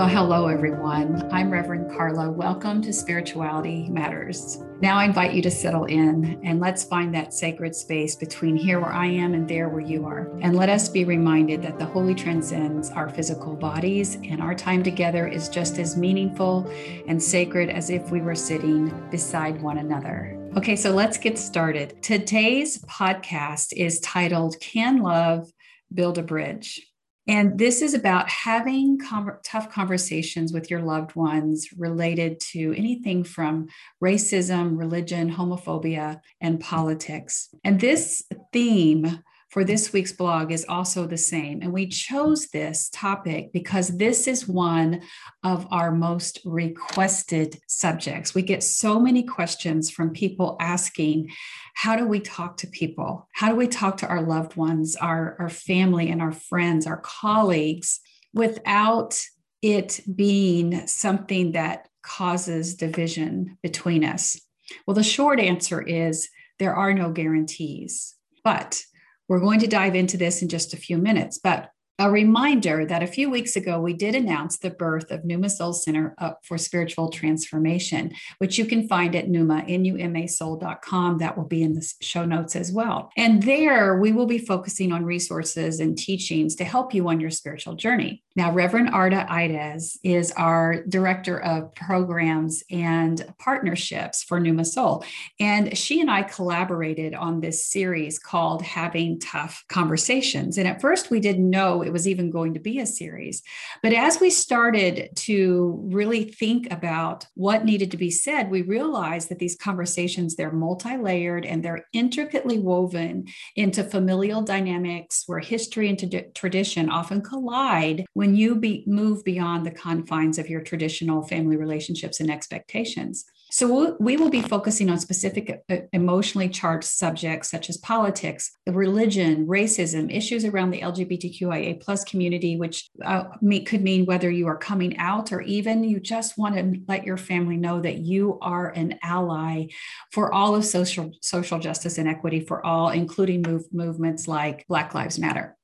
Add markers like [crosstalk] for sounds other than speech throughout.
Well, hello, everyone. I'm Reverend Carla. Welcome to Spirituality Matters. Now I invite you to settle in and let's find that sacred space between here where I am and there where you are. And let us be reminded that the holy transcends our physical bodies, and our time together is just as meaningful and sacred as if we were sitting beside one another. Okay, so let's get started. Today's podcast is titled Can Love Build a Bridge? And this is about having com- tough conversations with your loved ones related to anything from racism, religion, homophobia, and politics. And this theme for this week's blog is also the same. And we chose this topic because this is one of our most requested subjects. We get so many questions from people asking, how do we talk to people? How do we talk to our loved ones, our, our family, and our friends, our colleagues without it being something that causes division between us? Well, the short answer is there are no guarantees. But we're going to dive into this in just a few minutes, but a reminder that a few weeks ago we did announce the birth of Numa Soul Center for Spiritual Transformation, which you can find at Pneuma, N-U-M-A-Soul.com. That will be in the show notes as well. And there we will be focusing on resources and teachings to help you on your spiritual journey. Now, Reverend Arda Ides is our director of programs and partnerships for Numa Soul. And she and I collaborated on this series called Having Tough Conversations. And at first we didn't know it was even going to be a series. But as we started to really think about what needed to be said, we realized that these conversations, they're multi-layered and they're intricately woven into familial dynamics where history and tradition often collide when you be, move beyond the confines of your traditional family relationships and expectations. So we will be focusing on specific uh, emotionally charged subjects such as politics, religion, racism, issues around the LGBTQIA plus community, which uh, could mean whether you are coming out or even you just want to let your family know that you are an ally for all of social social justice and equity for all, including move, movements like Black Lives Matter.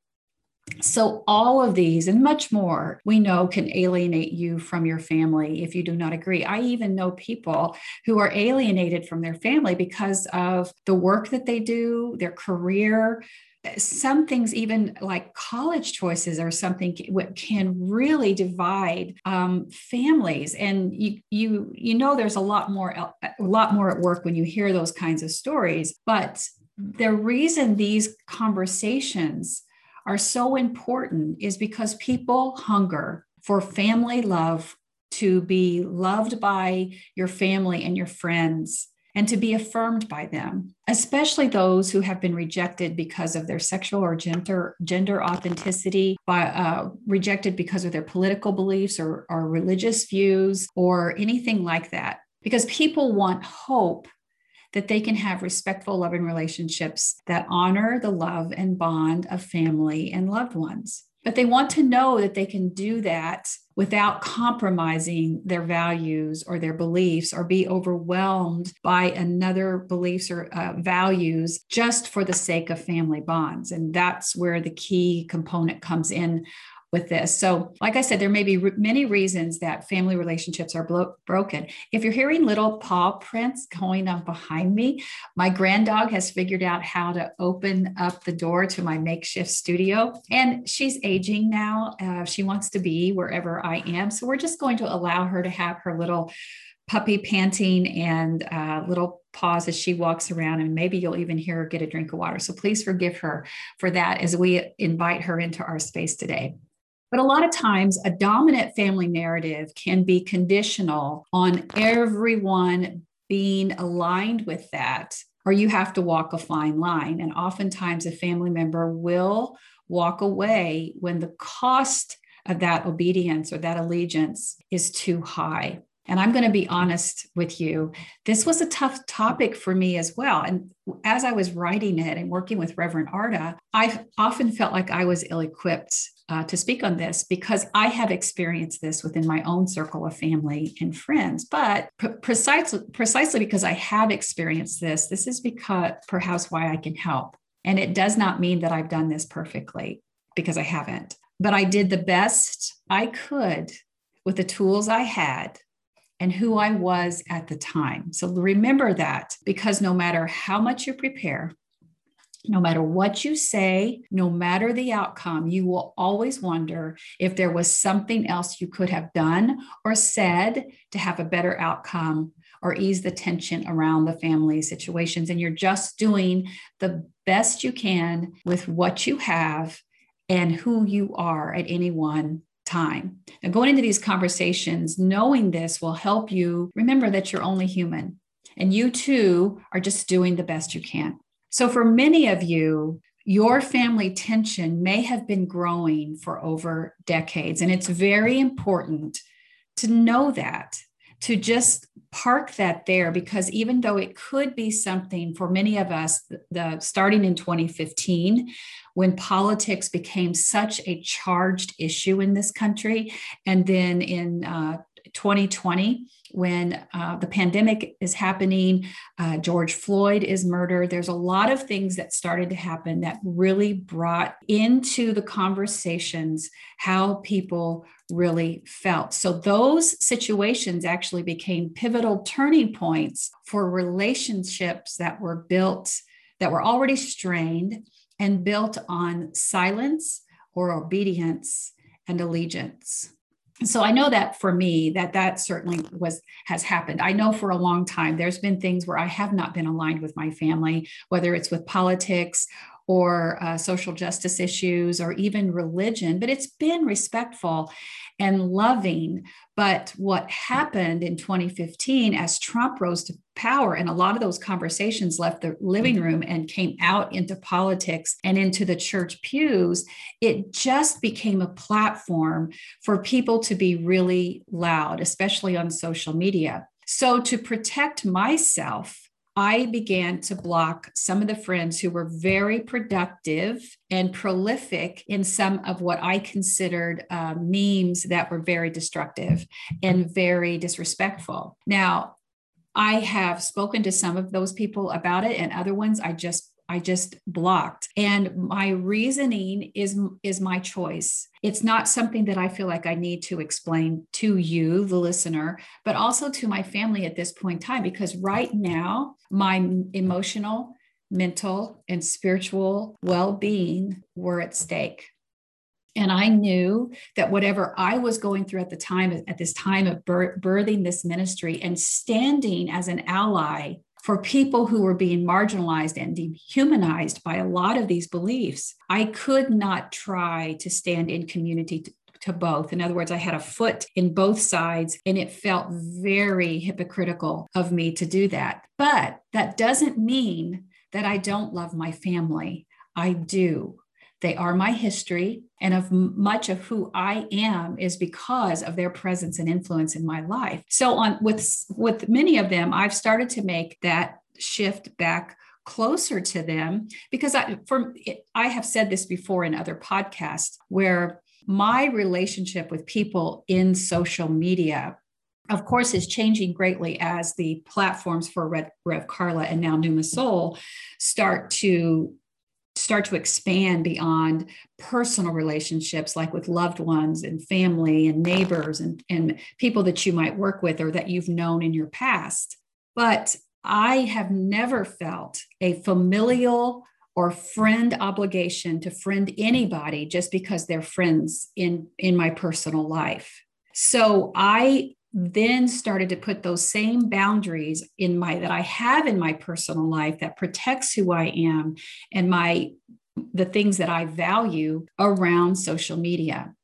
So, all of these and much more we know can alienate you from your family if you do not agree. I even know people who are alienated from their family because of the work that they do, their career. Some things, even like college choices, or something can really divide um, families. And you, you, you know, there's a lot more, a lot more at work when you hear those kinds of stories. But the reason these conversations are so important is because people hunger for family love, to be loved by your family and your friends, and to be affirmed by them, especially those who have been rejected because of their sexual or gender gender authenticity, by uh, rejected because of their political beliefs or, or religious views or anything like that. Because people want hope that they can have respectful, loving relationships that honor the love and bond of family and loved ones. But they want to know that they can do that without compromising their values or their beliefs or be overwhelmed by another beliefs or uh, values just for the sake of family bonds. And that's where the key component comes in with this. So, like I said, there may be re- many reasons that family relationships are blo- broken. If you're hearing little paw prints going on behind me, my grand dog has figured out how to open up the door to my makeshift studio, and she's aging now. Uh, she wants to be wherever I am. So, we're just going to allow her to have her little puppy panting and uh, little paws as she walks around and maybe you'll even hear her get a drink of water so please forgive her for that as we invite her into our space today but a lot of times, a dominant family narrative can be conditional on everyone being aligned with that, or you have to walk a fine line. And oftentimes, a family member will walk away when the cost of that obedience or that allegiance is too high. And I'm going to be honest with you, this was a tough topic for me as well. And as I was writing it and working with Reverend Arda, I often felt like I was ill equipped uh, to speak on this because I have experienced this within my own circle of family and friends. But pre- precisely, precisely because I have experienced this, this is because perhaps why I can help. And it does not mean that I've done this perfectly because I haven't, but I did the best I could with the tools I had and who I was at the time. So remember that because no matter how much you prepare, no matter what you say, no matter the outcome, you will always wonder if there was something else you could have done or said to have a better outcome or ease the tension around the family situations. And you're just doing the best you can with what you have and who you are at any one time. Now, going into these conversations, knowing this will help you remember that you're only human and you too are just doing the best you can. So, for many of you, your family tension may have been growing for over decades. And it's very important to know that, to just park that there, because even though it could be something for many of us, the, the starting in 2015, when politics became such a charged issue in this country, and then in uh, 2020 when uh, the pandemic is happening, uh, George Floyd is murdered. There's a lot of things that started to happen that really brought into the conversations how people really felt. So those situations actually became pivotal turning points for relationships that were built, that were already strained and built on silence or obedience and allegiance so i know that for me that that certainly was has happened. I know for a long time there's been things where i have not been aligned with my family whether it's with politics or uh, social justice issues or even religion but it's been respectful and loving. But what happened in 2015 as Trump rose to power, and a lot of those conversations left the living room and came out into politics and into the church pews, it just became a platform for people to be really loud, especially on social media. So, to protect myself, I began to block some of the friends who were very productive and prolific in some of what I considered uh, memes that were very destructive and very disrespectful. Now, I have spoken to some of those people about it, and other ones I just I just blocked. And my reasoning is is my choice. It's not something that I feel like I need to explain to you, the listener, but also to my family at this point in time because right now my emotional, mental, and spiritual well-being were at stake. And I knew that whatever I was going through at the time, at this time of birthing this ministry and standing as an ally for people who were being marginalized and dehumanized by a lot of these beliefs, I could not try to stand in community to, to both. In other words, I had a foot in both sides, and it felt very hypocritical of me to do that. But that doesn't mean that I don't love my family. I do. They are my history, and of much of who I am is because of their presence and influence in my life. So on with with many of them, I've started to make that shift back closer to them because I for I have said this before in other podcasts where my relationship with people in social media of course, is changing greatly as the platforms for Rev, Carla and now Numa Soul start to start to expand beyond personal relationships like with loved ones and family and neighbors and, and people that you might work with or that you've known in your past. But i have never felt a familial or friend obligation to friend anybody just because they're friends in in my personal life. So i then started to put those same boundaries in my that I have in my personal life that protects who I am and my the things that I value around social media.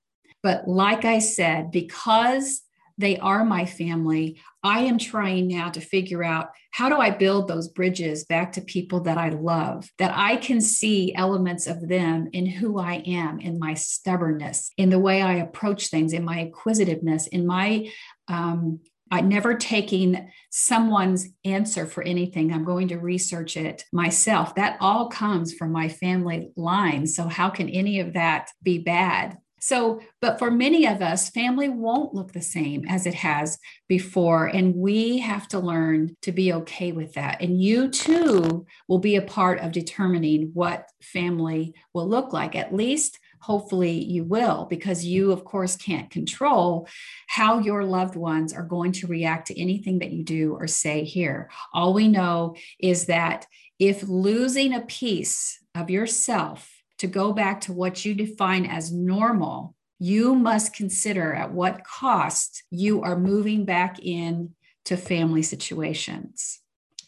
But like I said, because they are my family, I am trying now to figure out how do I build those bridges back to people that I love, that I can see elements of them in who I am, in my stubbornness, in the way I approach things, in my inquisitiveness, in my um, I never taking someone's answer for anything. I'm going to research it myself. That all comes from my family line. So, how can any of that be bad? So, but for many of us, family won't look the same as it has before. And we have to learn to be okay with that. And you too will be a part of determining what family will look like, at least hopefully you will, because you, of course, can't control how your loved ones are going to react to anything that you do or say here. All we know is that if losing a piece of yourself to go back to what you define as normal, you must consider at what cost you are moving back in to family situations.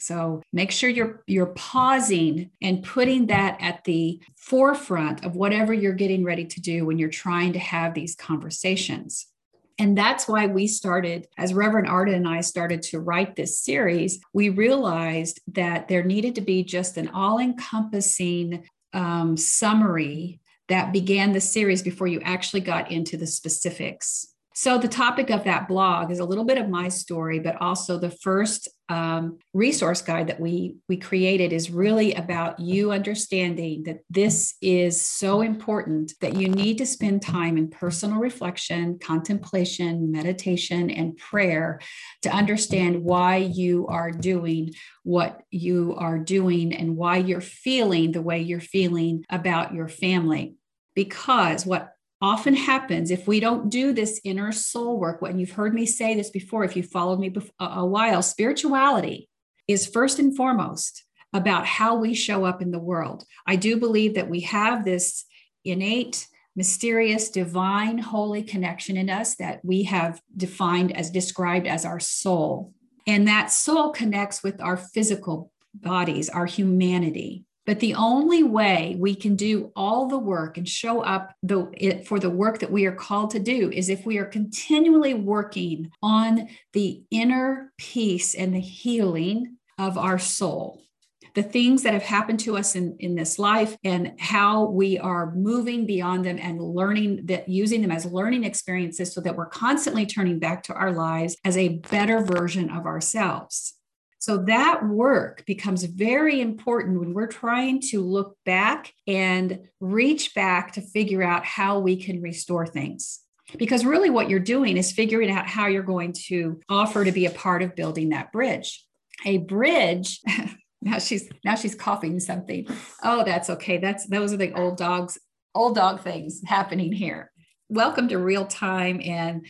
So make sure you're you're pausing and putting that at the forefront of whatever you're getting ready to do when you're trying to have these conversations. And that's why we started, as Reverend Arden and I started to write this series, we realized that there needed to be just an all encompassing um, summary that began the series before you actually got into the specifics. So, the topic of that blog is a little bit of my story, but also the first um, resource guide that we, we created is really about you understanding that this is so important that you need to spend time in personal reflection, contemplation, meditation, and prayer to understand why you are doing what you are doing and why you're feeling the way you're feeling about your family. Because what often happens if we don't do this inner soul work. When you've heard me say this before, if you followed me a while, spirituality is first and foremost about how we show up in the world. I do believe that we have this innate, mysterious, divine, holy connection in us that we have defined as described as our soul. And that soul connects with our physical bodies, our humanity. But the only way we can do all the work and show up the, it, for the work that we are called to do is if we are continually working on the inner peace and the healing of our soul. The things that have happened to us in, in this life and how we are moving beyond them and learning that using them as learning experiences so that we're constantly turning back to our lives as a better version of ourselves. So that work becomes very important when we're trying to look back and reach back to figure out how we can restore things. Because really, what you're doing is figuring out how you're going to offer to be a part of building that bridge. A bridge. [laughs] now she's now she's coughing something. Oh, that's okay. That's those are the old dogs, old dog things happening here. Welcome to real time and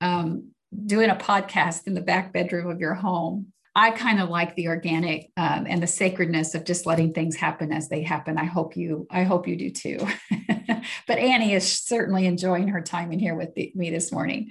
um, doing a podcast in the back bedroom of your home. I kind of like the organic um, and the sacredness of just letting things happen as they happen. I hope you, I hope you do too. [laughs] but Annie is certainly enjoying her time in here with the, me this morning.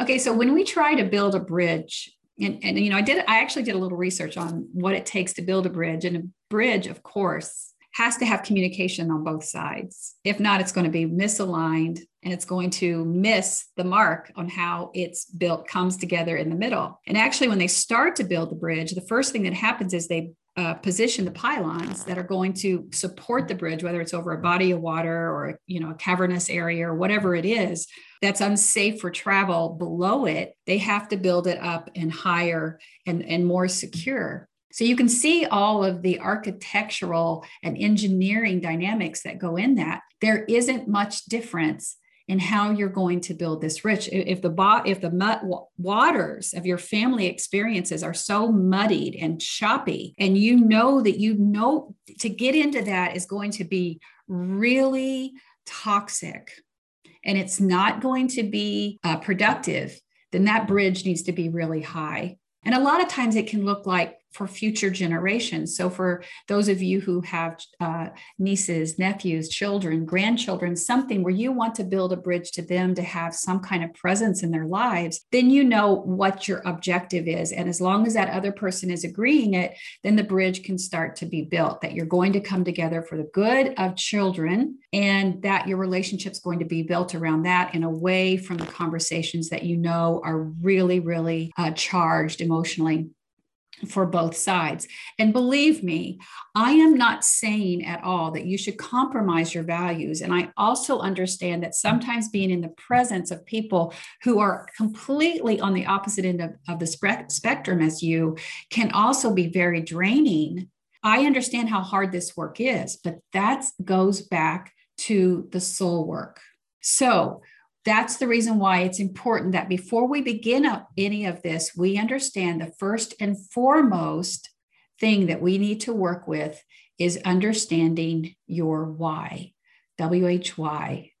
Okay, so when we try to build a bridge, and, and you know, I did, I actually did a little research on what it takes to build a bridge, and a bridge, of course, has to have communication on both sides. If not, it's going to be misaligned and it's going to miss the mark on how it's built comes together in the middle. And actually, when they start to build the bridge, the first thing that happens is they uh, position the pylons that are going to support the bridge, whether it's over a body of water or you know a cavernous area or whatever it is that's unsafe for travel below it. They have to build it up and higher and, and more secure. So you can see all of the architectural and engineering dynamics that go in that. There isn't much difference in how you're going to build this rich. If the if the waters of your family experiences are so muddied and choppy, and you know that you know to get into that is going to be really toxic, and it's not going to be uh, productive, then that bridge needs to be really high. And a lot of times it can look like for future generations. So, for those of you who have uh, nieces, nephews, children, grandchildren, something where you want to build a bridge to them to have some kind of presence in their lives, then you know what your objective is. And as long as that other person is agreeing it, then the bridge can start to be built that you're going to come together for the good of children and that your relationship's going to be built around that and away from the conversations that you know are really, really uh, charged emotionally for both sides. And believe me, I am not saying at all that you should compromise your values. And I also understand that sometimes being in the presence of people who are completely on the opposite end of, of the spe- spectrum as you can also be very draining. I understand how hard this work is, but that goes back to the soul work. So, that's the reason why it's important that before we begin any of this, we understand the first and foremost thing that we need to work with is understanding your why, W H Y.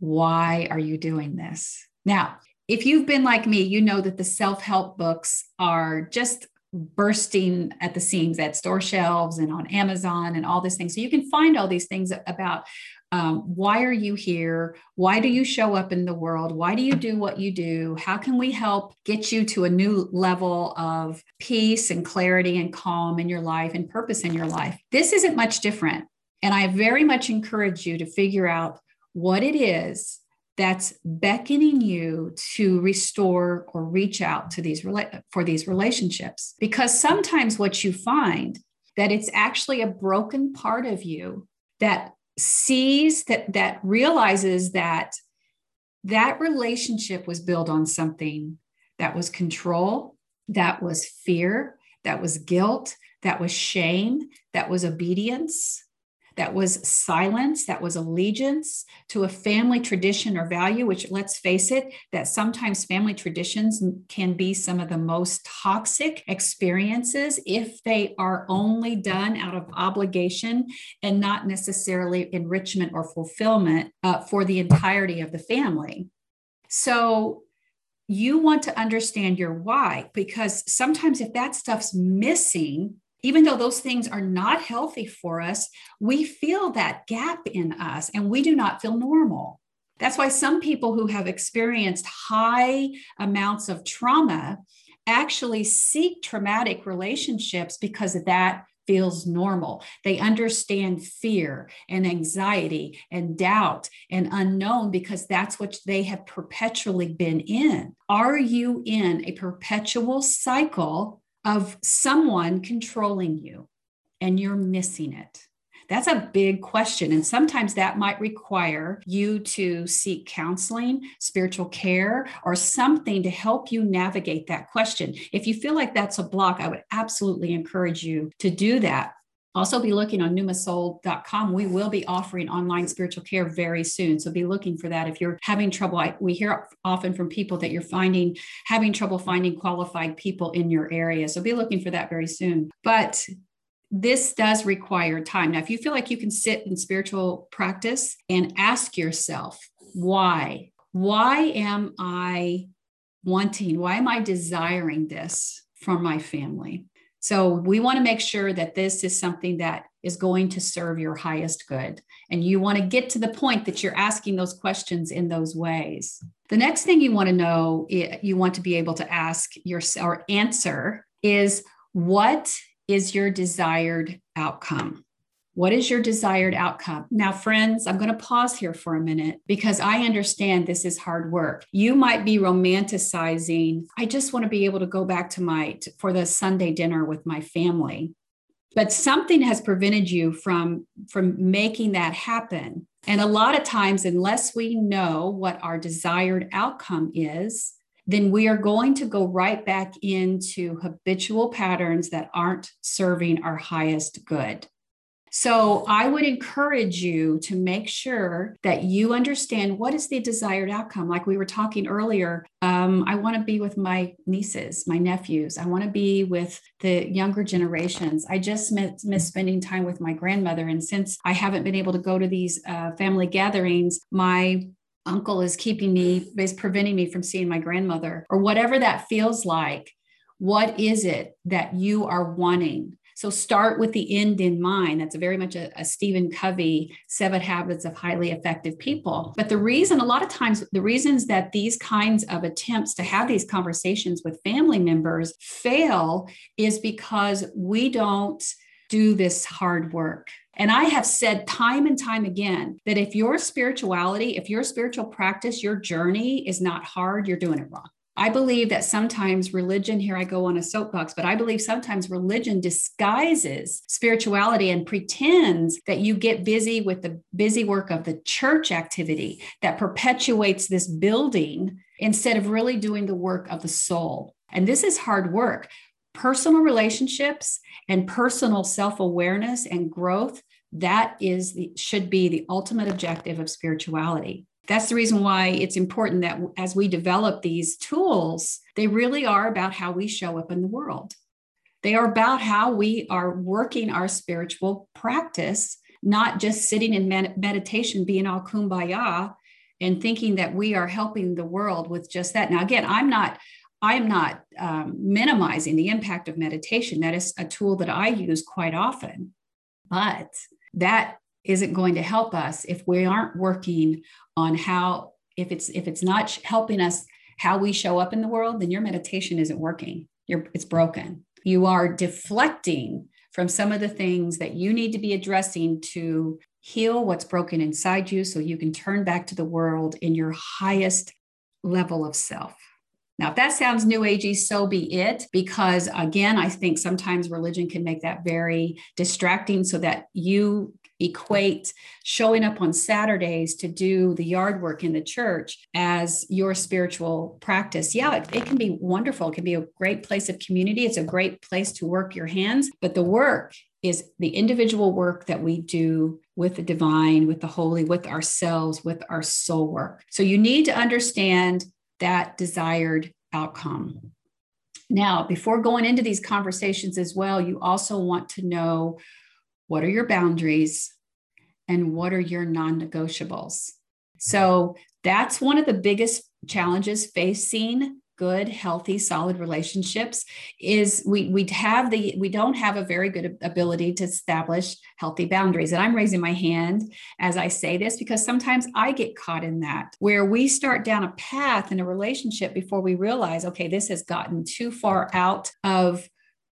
Why are you doing this? Now, if you've been like me, you know that the self help books are just bursting at the seams at store shelves and on Amazon and all these things. So you can find all these things about um, why are you here? Why do you show up in the world? Why do you do what you do? How can we help get you to a new level of peace and clarity and calm in your life and purpose in your life? This isn't much different. And I very much encourage you to figure out what it is that's beckoning you to restore or reach out to these for these relationships because sometimes what you find that it's actually a broken part of you that sees that that realizes that that relationship was built on something that was control that was fear that was guilt that was shame that was obedience that was silence, that was allegiance to a family tradition or value, which let's face it, that sometimes family traditions can be some of the most toxic experiences if they are only done out of obligation and not necessarily enrichment or fulfillment uh, for the entirety of the family. So, you want to understand your why because sometimes if that stuff's missing even though those things are not healthy for us, we feel that gap in us and we do not feel normal. That's why some people who have experienced high amounts of trauma actually seek traumatic relationships because that feels normal. They understand fear and anxiety and doubt and unknown because that's what they have perpetually been in. Are you in a perpetual cycle of someone controlling you and you're missing it? That's a big question. And sometimes that might require you to seek counseling, spiritual care, or something to help you navigate that question. If you feel like that's a block, I would absolutely encourage you to do that. Also, be looking on pneumasoul.com. We will be offering online spiritual care very soon. So be looking for that. If you're having trouble, I, we hear often from people that you're finding having trouble finding qualified people in your area. So be looking for that very soon. But this does require time. Now, if you feel like you can sit in spiritual practice and ask yourself, why? Why am I wanting? Why am I desiring this from my family? So we want to make sure that this is something that is going to serve your highest good. And you want to get to the point that you're asking those questions in those ways. The next thing you want to know, you want to be able to ask yourself or answer is what is your desired outcome? What is your desired outcome? Now, friends, I'm going to pause here for a minute because I understand this is hard work. You might be romanticizing, I just want to be able to go back to my for the Sunday dinner with my family. But something has prevented you from from making that happen. And a lot of times unless we know what our desired outcome is, then we are going to go right back into habitual patterns that aren't serving our highest good. So I would encourage you to make sure that you understand what is the desired outcome. Like we were talking earlier, um, I want to be with my nieces, my nephews. I want to be with the younger generations. I just miss, miss spending time with my grandmother. And since I haven't been able to go to these uh, family gatherings, my uncle is keeping me, is preventing me from seeing my grandmother or whatever that feels like. What is it that you are wanting? So start with the end in mind. That's very much a, a Stephen Covey, Seven Habits of Highly Effective People. But the reason, a lot of times, the reasons that these kinds of attempts to have these conversations with family members fail is because we don't do this hard work. And I have said time and time again that if your spirituality, if your spiritual practice, your journey is not hard, you're doing it wrong. I believe that sometimes religion, here I go on a soapbox, but I believe sometimes religion disguises spirituality and pretends that you get busy with the busy work of the church activity that perpetuates this building instead of really doing the work of the soul. And this is hard work. Personal relationships and personal self awareness and growth that is the should be the ultimate objective of spirituality that's the reason why it's important that as we develop these tools, they really are about how we show up in the world. They are about how we are working our spiritual practice, not just sitting in med- meditation, being all kumbaya and thinking that we are helping the world with just that. Now, again, I'm not. I'm not um, minimizing the impact of meditation. That is a tool that I use quite often. But that isn't going to help us if we aren't working on how if it's if it's not helping us how we show up in the world then your meditation isn't working you're it's broken you are deflecting from some of the things that you need to be addressing to heal what's broken inside you so you can turn back to the world in your highest level of self now, if that sounds new agey, so be it. Because again, I think sometimes religion can make that very distracting so that you equate showing up on Saturdays to do the yard work in the church as your spiritual practice. Yeah, it, it, can be wonderful. It can be a great place of community. It's a great place to work your hands, but the work is the individual work that we do with the divine, with the holy, with ourselves, with our soul work. So you need to understand that desired outcome. Now, before going into these conversations as well, you also want to know what are your boundaries and what are your non negotiables. So, that's one of the biggest challenges facing good healthy solid relationships is we we have the we don't have a very good ability to establish healthy boundaries and i'm raising my hand as i say this because sometimes i get caught in that where we start down a path in a relationship before we realize okay this has gotten too far out of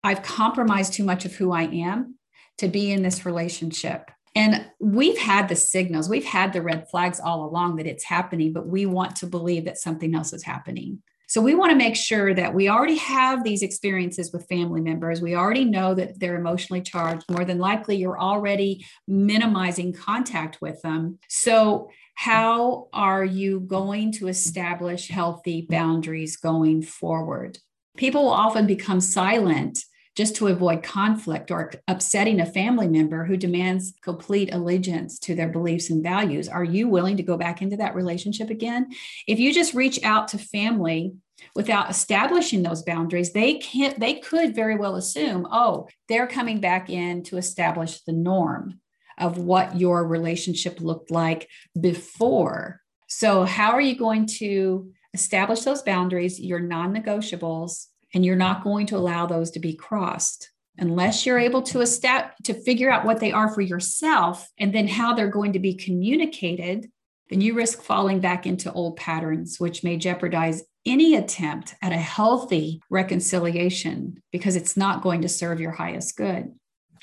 i've compromised too much of who i am to be in this relationship and we've had the signals, we've had the red flags all along that it's happening, but we want to believe that something else is happening. So we want to make sure that we already have these experiences with family members. We already know that they're emotionally charged. More than likely, you're already minimizing contact with them. So how are you going to establish healthy boundaries going forward? People will often become silent just to avoid conflict or upsetting a family member who demands complete allegiance to their beliefs and values. Are you willing to go back into that relationship again? If you just reach out to family without establishing those boundaries, they can't, they could very well assume, oh, they're coming back in to establish the norm of what your relationship looked like before. So, how are you going to establish those boundaries, your non negotiables, and you're not going to allow those to be crossed? unless you're able to establish to figure out what they are for yourself and then how they're going to be communicated then you risk falling back into old patterns which may jeopardize any attempt at a healthy reconciliation because it's not going to serve your highest good.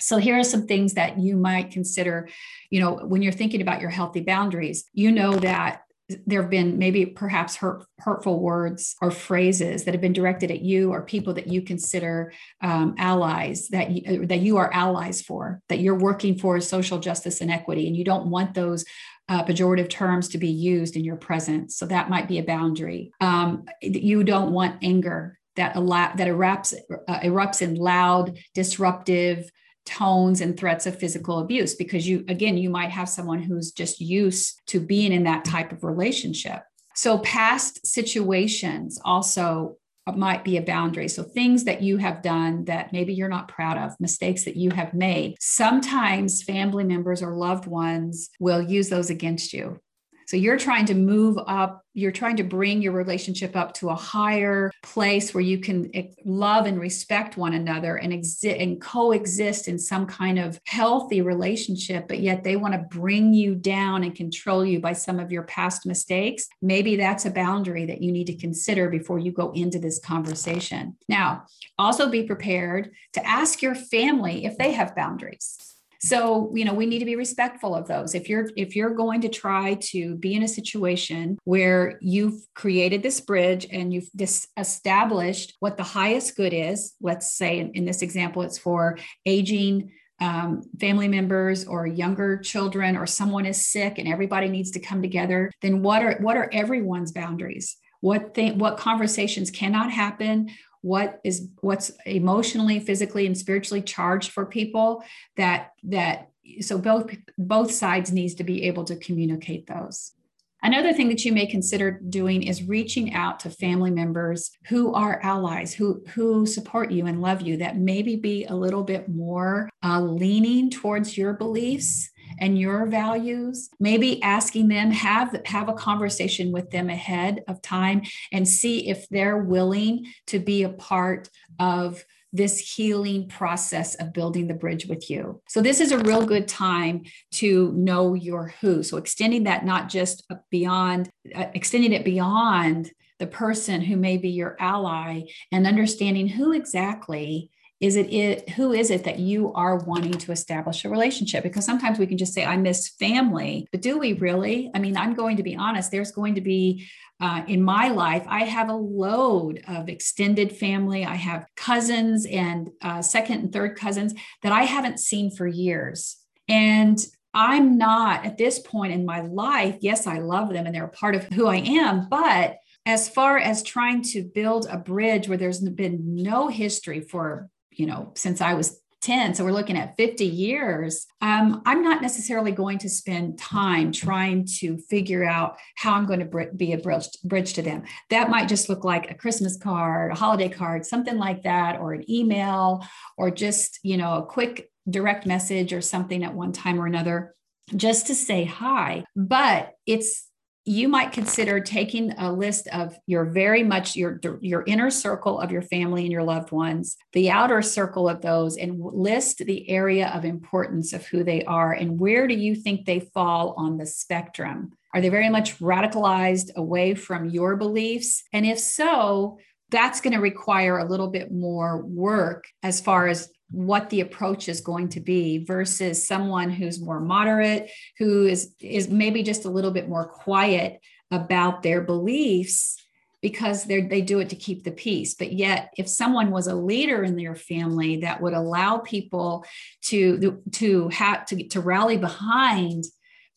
So here are some things that you might consider, you know, when you're thinking about your healthy boundaries. You know that there have been maybe perhaps hurt, hurtful words or phrases that have been directed at you or people that you consider um, allies that you, that you are allies for that you're working for social justice and equity and you don't want those uh, pejorative terms to be used in your presence. So that might be a boundary. Um, you don't want anger that that erupts uh, erupts in loud, disruptive tones and threats of physical abuse because you again you might have someone who's just used to being in that type of relationship. So past situations also might be a boundary. So, things that you have done that maybe you're not proud of, mistakes that you have made. Sometimes family members or loved ones will use those against you. So you're trying to move up, you're trying to bring your relationship up to a higher place where you can love and respect one another and exist and coexist in some kind of healthy relationship, but yet they want to bring you down and control you by some of your past mistakes. Maybe that's a boundary that you need to consider before you go into this conversation. Now, also be prepared to ask your family if they have boundaries so, you know, we need to be respectful of those. If you're if you're going to try to be in a situation where you've created this bridge and you've dis- established what the highest good is, let's say in, in this example it's for aging um, family members or younger children or someone is sick and everybody needs to come together then what are what are everyone's boundaries what thing what conversations cannot happen what is what's emotionally physically and spiritually charged for people that that so both both sides needs to be able to communicate those. Another thing that you may consider doing is reaching out to family members who are allies, who, who support you and love you, that maybe be a little bit more uh, leaning towards your beliefs and your values maybe asking them have have a conversation with them ahead of time and see if they're willing to be a part of this healing process of building the bridge with you. So, this is a real good time to know your who. So, extending that not just beyond, uh, extending it beyond the person who may be your ally and understanding who exactly is it, it who is it that you are wanting to establish a relationship? Because sometimes we can just say i miss family. But do we really? I mean i'm going to be honest there's going to be uh, in my life i have a load of extended family. I have cousins and uh, second and third cousins that i haven't seen for years. And i'm not at this point in my life yes i love them and they're a part of who i am but as far as trying to build a bridge where there's been no history for you know, since I was 10 so we're looking at 50 years um, i'm not necessarily going to spend time trying to figure out how i'm going to be a bridge, bridge to them. That might just look like a christmas card a holiday card something like that or an email or just you know a quick direct message or something at one time or another just to say hi. But it's you might consider taking a list of your very much your your inner circle of your family and your loved ones the outer circle of those and list the area of importance of who they are and where do you think they fall on the spectrum? Are they very much radicalized away from your beliefs? And if so that's going to require a little bit more work as far as what the approach is going to be versus someone who's more moderate who is is maybe just a little bit more quiet about their beliefs because they they do it to keep the peace. But yet if someone was a leader in their family that would allow people to to have to, to rally behind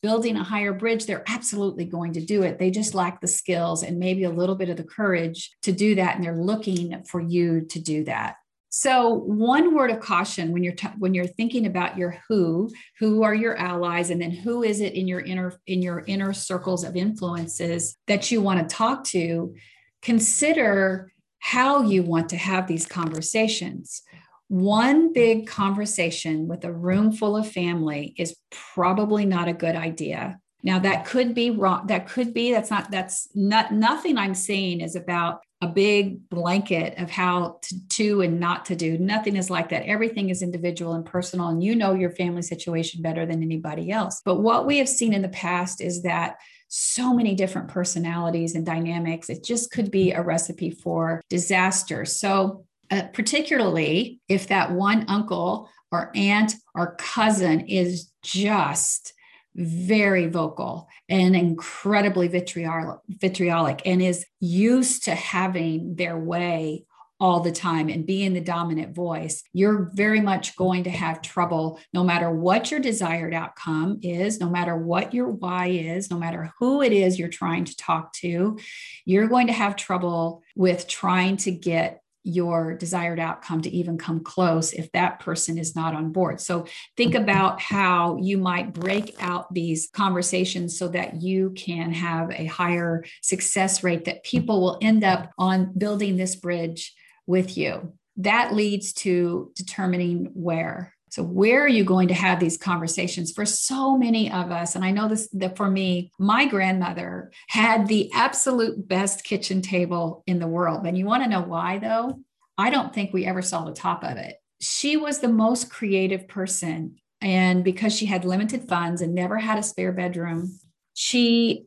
building a higher bridge they're absolutely going to do it. They just lack the skills and maybe a little bit of the courage to do that and they're looking for you to do that so, one word of caution when you're t- when you're thinking about your who, who are your allies, and then who is it in your inner in your inner circles of influences that you want to talk to. Consider how you want to have these conversations. One big conversation with a room full of family is probably not a good idea. Now that could be wrong. That could be. That's not. That's not. Nothing I'm saying is about a big blanket of how to and not to do. Nothing is like that. Everything is individual and personal, and you know your family situation better than anybody else. But what we have seen in the past is that so many different personalities and dynamics, it just could be a recipe for disaster. So, uh, particularly if that one uncle or aunt or cousin is just very vocal and incredibly vitriolic, vitriolic and is used to having their way all the time and being the dominant voice, you're very much going to have trouble no matter what your desired outcome is, no matter what your why is, no matter who it is you're trying to talk to. You're going to have trouble with trying to get your desired outcome to even come close if that person is not on board. So think mm-hmm. about how you might break out these conversations so that you can have a higher success rate that people will end up on building this bridge with you. That leads to determining where. So, where are you going to have these conversations? For so many of us, and I know this that for me, my grandmother had the absolute best kitchen table in the world. And you want to know why, though? I don't think we ever saw the top of it. She was the most creative person. And because she had limited funds and never had a spare bedroom, she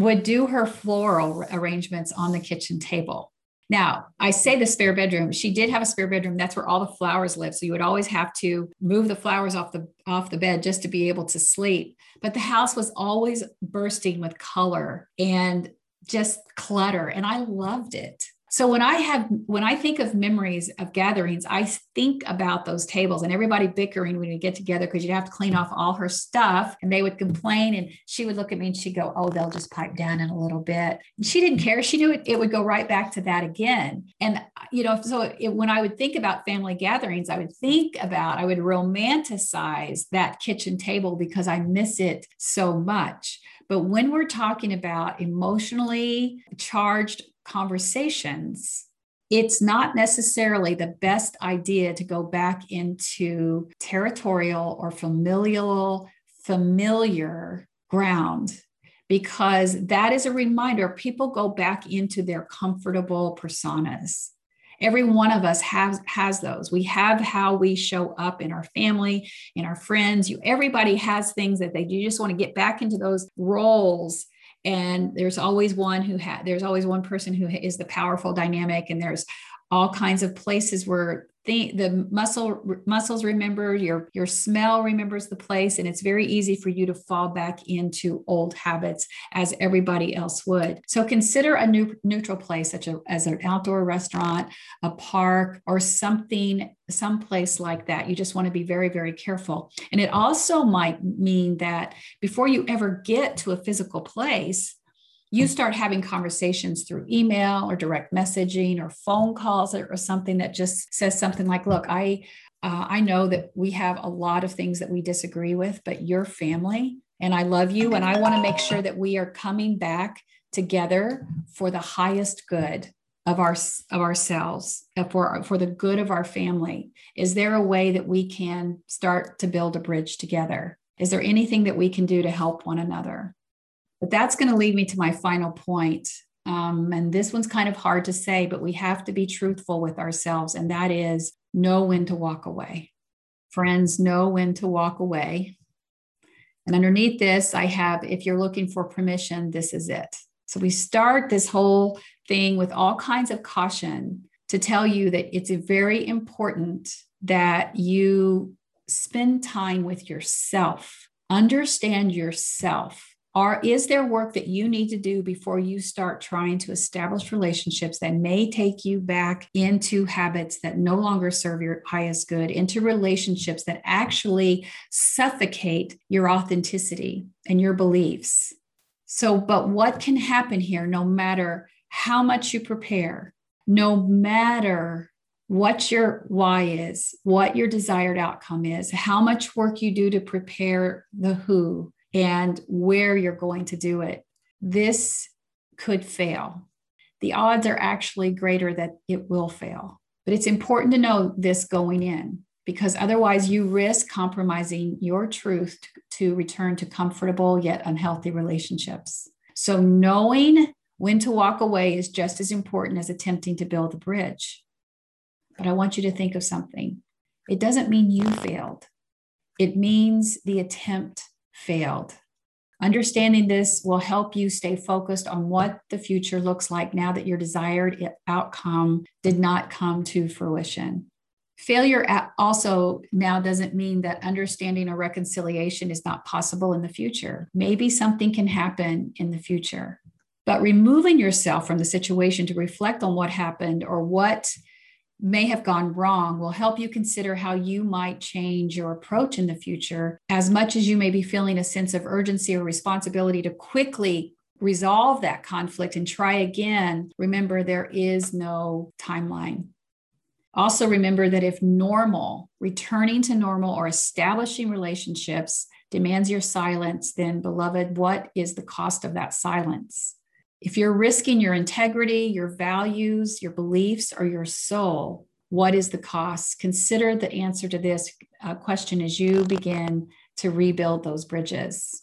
would do her floral arrangements on the kitchen table. Now, I say the spare bedroom. She did have a spare bedroom. That's where all the flowers live. So you would always have to move the flowers off the off the bed just to be able to sleep. But the house was always bursting with color and just clutter and I loved it. So when I have when I think of memories of gatherings, I think about those tables and everybody bickering when we get together because you'd have to clean off all her stuff and they would complain and she would look at me and she'd go, "Oh, they'll just pipe down in a little bit." And she didn't care. She knew it, it would go right back to that again. And you know, so it, when I would think about family gatherings, I would think about I would romanticize that kitchen table because I miss it so much. But when we're talking about emotionally charged conversations, it's not necessarily the best idea to go back into territorial or familial familiar ground because that is a reminder people go back into their comfortable personas. Every one of us has has those. We have how we show up in our family in our friends. You everybody has things that they you just want to get back into those roles and there's always one who had there's always one person who is the powerful dynamic and there's all kinds of places where the, the muscle muscles remember your your smell remembers the place and it's very easy for you to fall back into old habits as everybody else would. So consider a new neutral place such a, as an outdoor restaurant a park or something someplace like that. You just want to be very very careful. And it also might mean that before you ever get to a physical place you start having conversations through email or direct messaging or phone calls or, something that just says something like look i uh, i know that we have a lot of things that we disagree with but your family and i love you and i want to make sure that we are coming back together for the highest good of our of ourselves uh, for for the good of our family. Is there a way that we can start to build a bridge together? Is there anything that we can do to help one another but that's going to lead me to my final point. Um, and this one's kind of hard to say, but we have to be truthful with ourselves, and that is know when to walk away. Friends, know when to walk away. And underneath this, I have if you're looking for permission, this is it. So we start this whole thing with all kinds of caution to tell you that it's very important that you spend time with yourself, understand yourself, are is there work that you need to do before you start trying to establish relationships that may take you back into habits that no longer serve your highest good into relationships that actually suffocate your authenticity and your beliefs? So but what can happen here no matter how much you prepare no matter what your why is, what your desired outcome is, how much work you do to prepare the who, and where you're going to do it. This could fail. The odds are actually greater that it will fail. But it's important to know this going in because otherwise you risk compromising your truth to, return to comfortable yet unhealthy relationships. So, knowing when to walk away is just as important as attempting to build a bridge. But I want you to think of something. It doesn't mean you failed, it means the attempt failed. Understanding this will help you stay focused on what the future looks like now that your desired outcome did not come to fruition. Failure also now doesn't mean that understanding or reconciliation is not possible in the future. Maybe something can happen in the future. But removing yourself from the situation to reflect on what happened or what may have gone wrong will help you consider how you might change your approach in the future. As much as you may be feeling a sense of urgency or responsibility to quickly resolve that conflict and try again, remember there is no timeline. Also, remember that if normal, returning to normal, or establishing relationships demands your silence, then, beloved, what is the cost of that silence? If you're risking your integrity, your values, your beliefs, or your soul, what is the cost? Consider the answer to this uh, question as you begin to rebuild those bridges.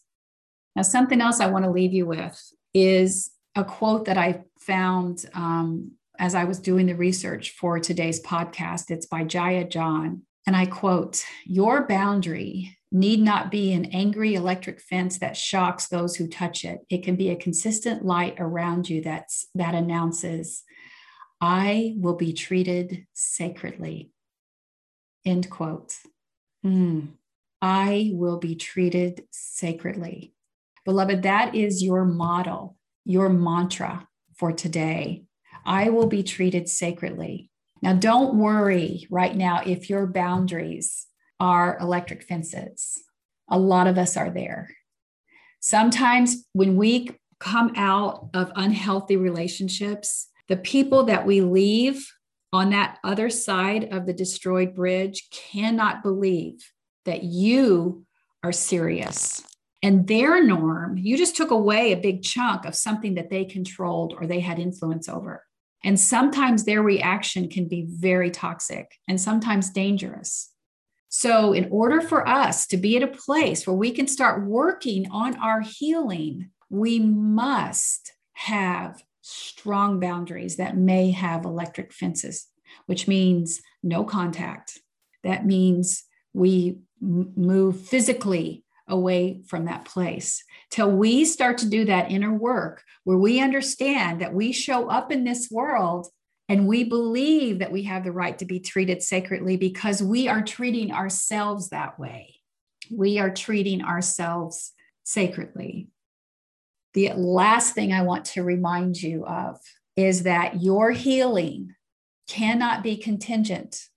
Now, something else I want to leave you with is a quote that I found um, as I was doing the research for today's podcast. It's by Jaya John. And I quote, Your boundary need not be an angry electric fence that shocks those who touch it. It can be a consistent light around you that's, that announces, I will be treated sacredly. End quote. Mm. I will be treated sacredly. Beloved, that is your model, your mantra for today. I will be treated sacredly. Now, don't worry right now if your boundaries are electric fences. A lot of us are there. Sometimes when we come out of unhealthy relationships, the people that we leave on that other side of the destroyed bridge cannot believe that you are serious. And their norm, you just took away a big chunk of something that they controlled or they had influence over. And sometimes their reaction can be very toxic and sometimes dangerous. So, in order for us to be at a place where we can start working on our healing, we must have strong boundaries that may have electric fences, which means no contact. That means we move physically away from that place till we start to do that inner work where we understand that we show up in this world and we believe that we have the right to be treated sacredly because we are treating ourselves that way. We are treating ourselves sacredly. The last thing I want to remind you of is that your healing cannot be contingent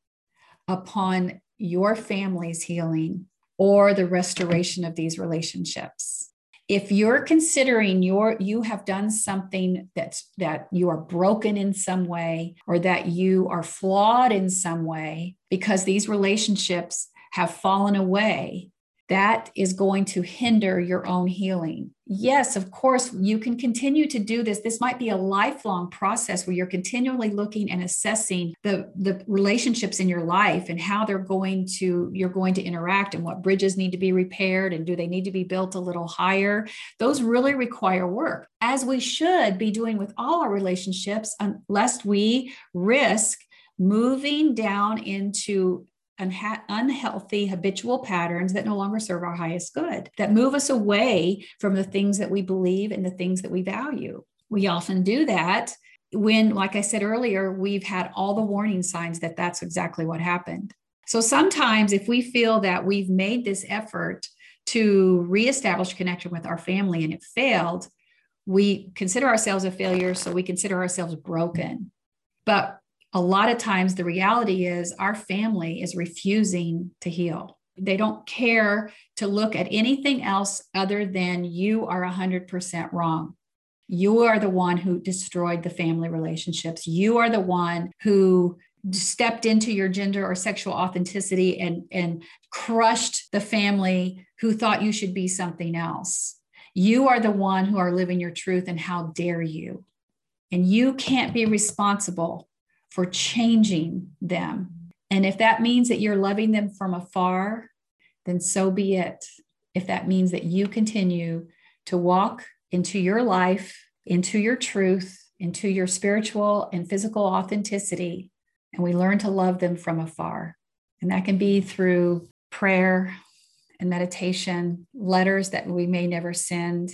upon your family's healing or the restoration of these relationships if you're considering your you have done something that's that you are broken in some way or that you are flawed in some way because these relationships have fallen away that is going to hinder your own healing. Yes, of course, you can continue to do this. This might be a lifelong process where you're continually looking and assessing the, the relationships in your life and how they're going to you're going to interact and what bridges need to be repaired and do they need to be built a little higher. Those really require work, as we should be doing with all our relationships, lest we risk moving down into unha- unhealthy habitual patterns that no longer serve our highest good, that move us away from the things that we believe and the things that we value. We often do that when, like I said earlier, we've had all the warning signs that that's exactly what happened. So sometimes, if we feel that we've made this effort to reestablish connection with our family and it failed, we consider ourselves a failure. So we consider ourselves broken. But a lot of times the reality is our family is refusing to heal. They don't care to look at anything else other than you are 100% wrong. You are the one who destroyed the family relationships. You are the one who stepped into your gender or sexual authenticity and, and crushed the family who thought you should be something else. You are the one who are living your truth, and how dare you? And you can't be responsible for changing them. And if that means that you're loving them from afar, then so be it. If that means that you continue to walk into your life, into your truth, into your spiritual and physical authenticity, and we learn to love them from afar. And that can be through prayer and meditation, letters that we may never send.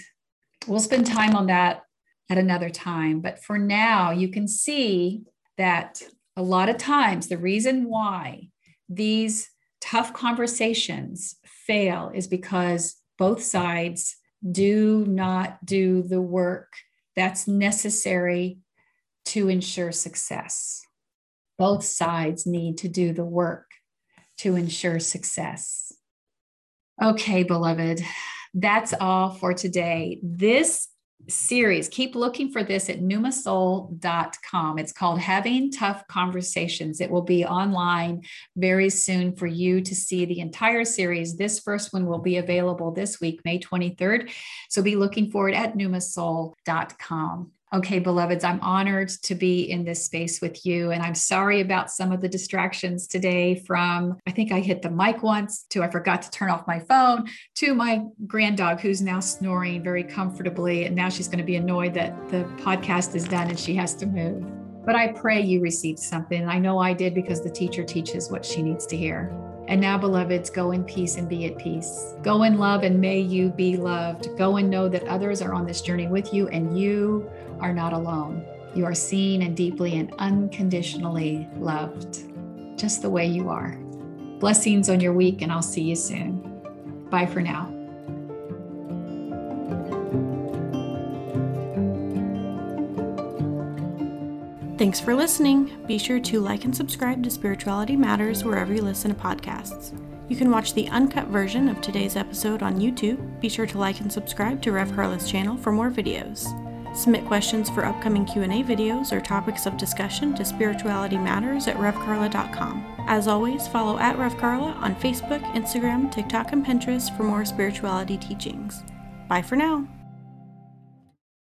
We'll spend time on that at another time. But for now, you can see that a lot of times the reason why these tough conversations fail is because both sides do not do the work that's necessary to ensure success. Both sides need to do the work to ensure success. Okay, beloved, that's all for today. This series. Keep looking for this at pneumasoul.com. It's called Having Tough Conversations. It will be online very soon for you to see the entire series. This first one will be available this week, May 23rd. So be looking for it at pneumasoul.com. Okay, beloveds, I'm honored to be in this space with you. And I'm sorry about some of the distractions today from I think I hit the mic once, to I forgot to turn off my phone, to my grand dog who's now snoring very comfortably. And now she's going to be annoyed that the podcast is done and she has to move. But I pray you received something. I know I did because the teacher teaches what she needs to hear. And now, beloveds, go in peace and be at peace. Go in love and may you be loved. Go and know that others are on this journey with you and you are not alone. You are seen and deeply and unconditionally loved, just the way you are. Blessings on your week, and I'll see you soon. Bye for now. Thanks for listening. Be sure to like and subscribe to Spirituality Matters wherever you listen to podcasts. You can watch the uncut version of today's episode on YouTube. Be sure to like and subscribe to Rev Carla's channel for more videos. Submit questions for upcoming Q&A videos or topics of discussion to spiritualitymatters at revcarla.com. As always, follow at RevCarla on Facebook, Instagram, TikTok, and Pinterest for more spirituality teachings. Bye for now.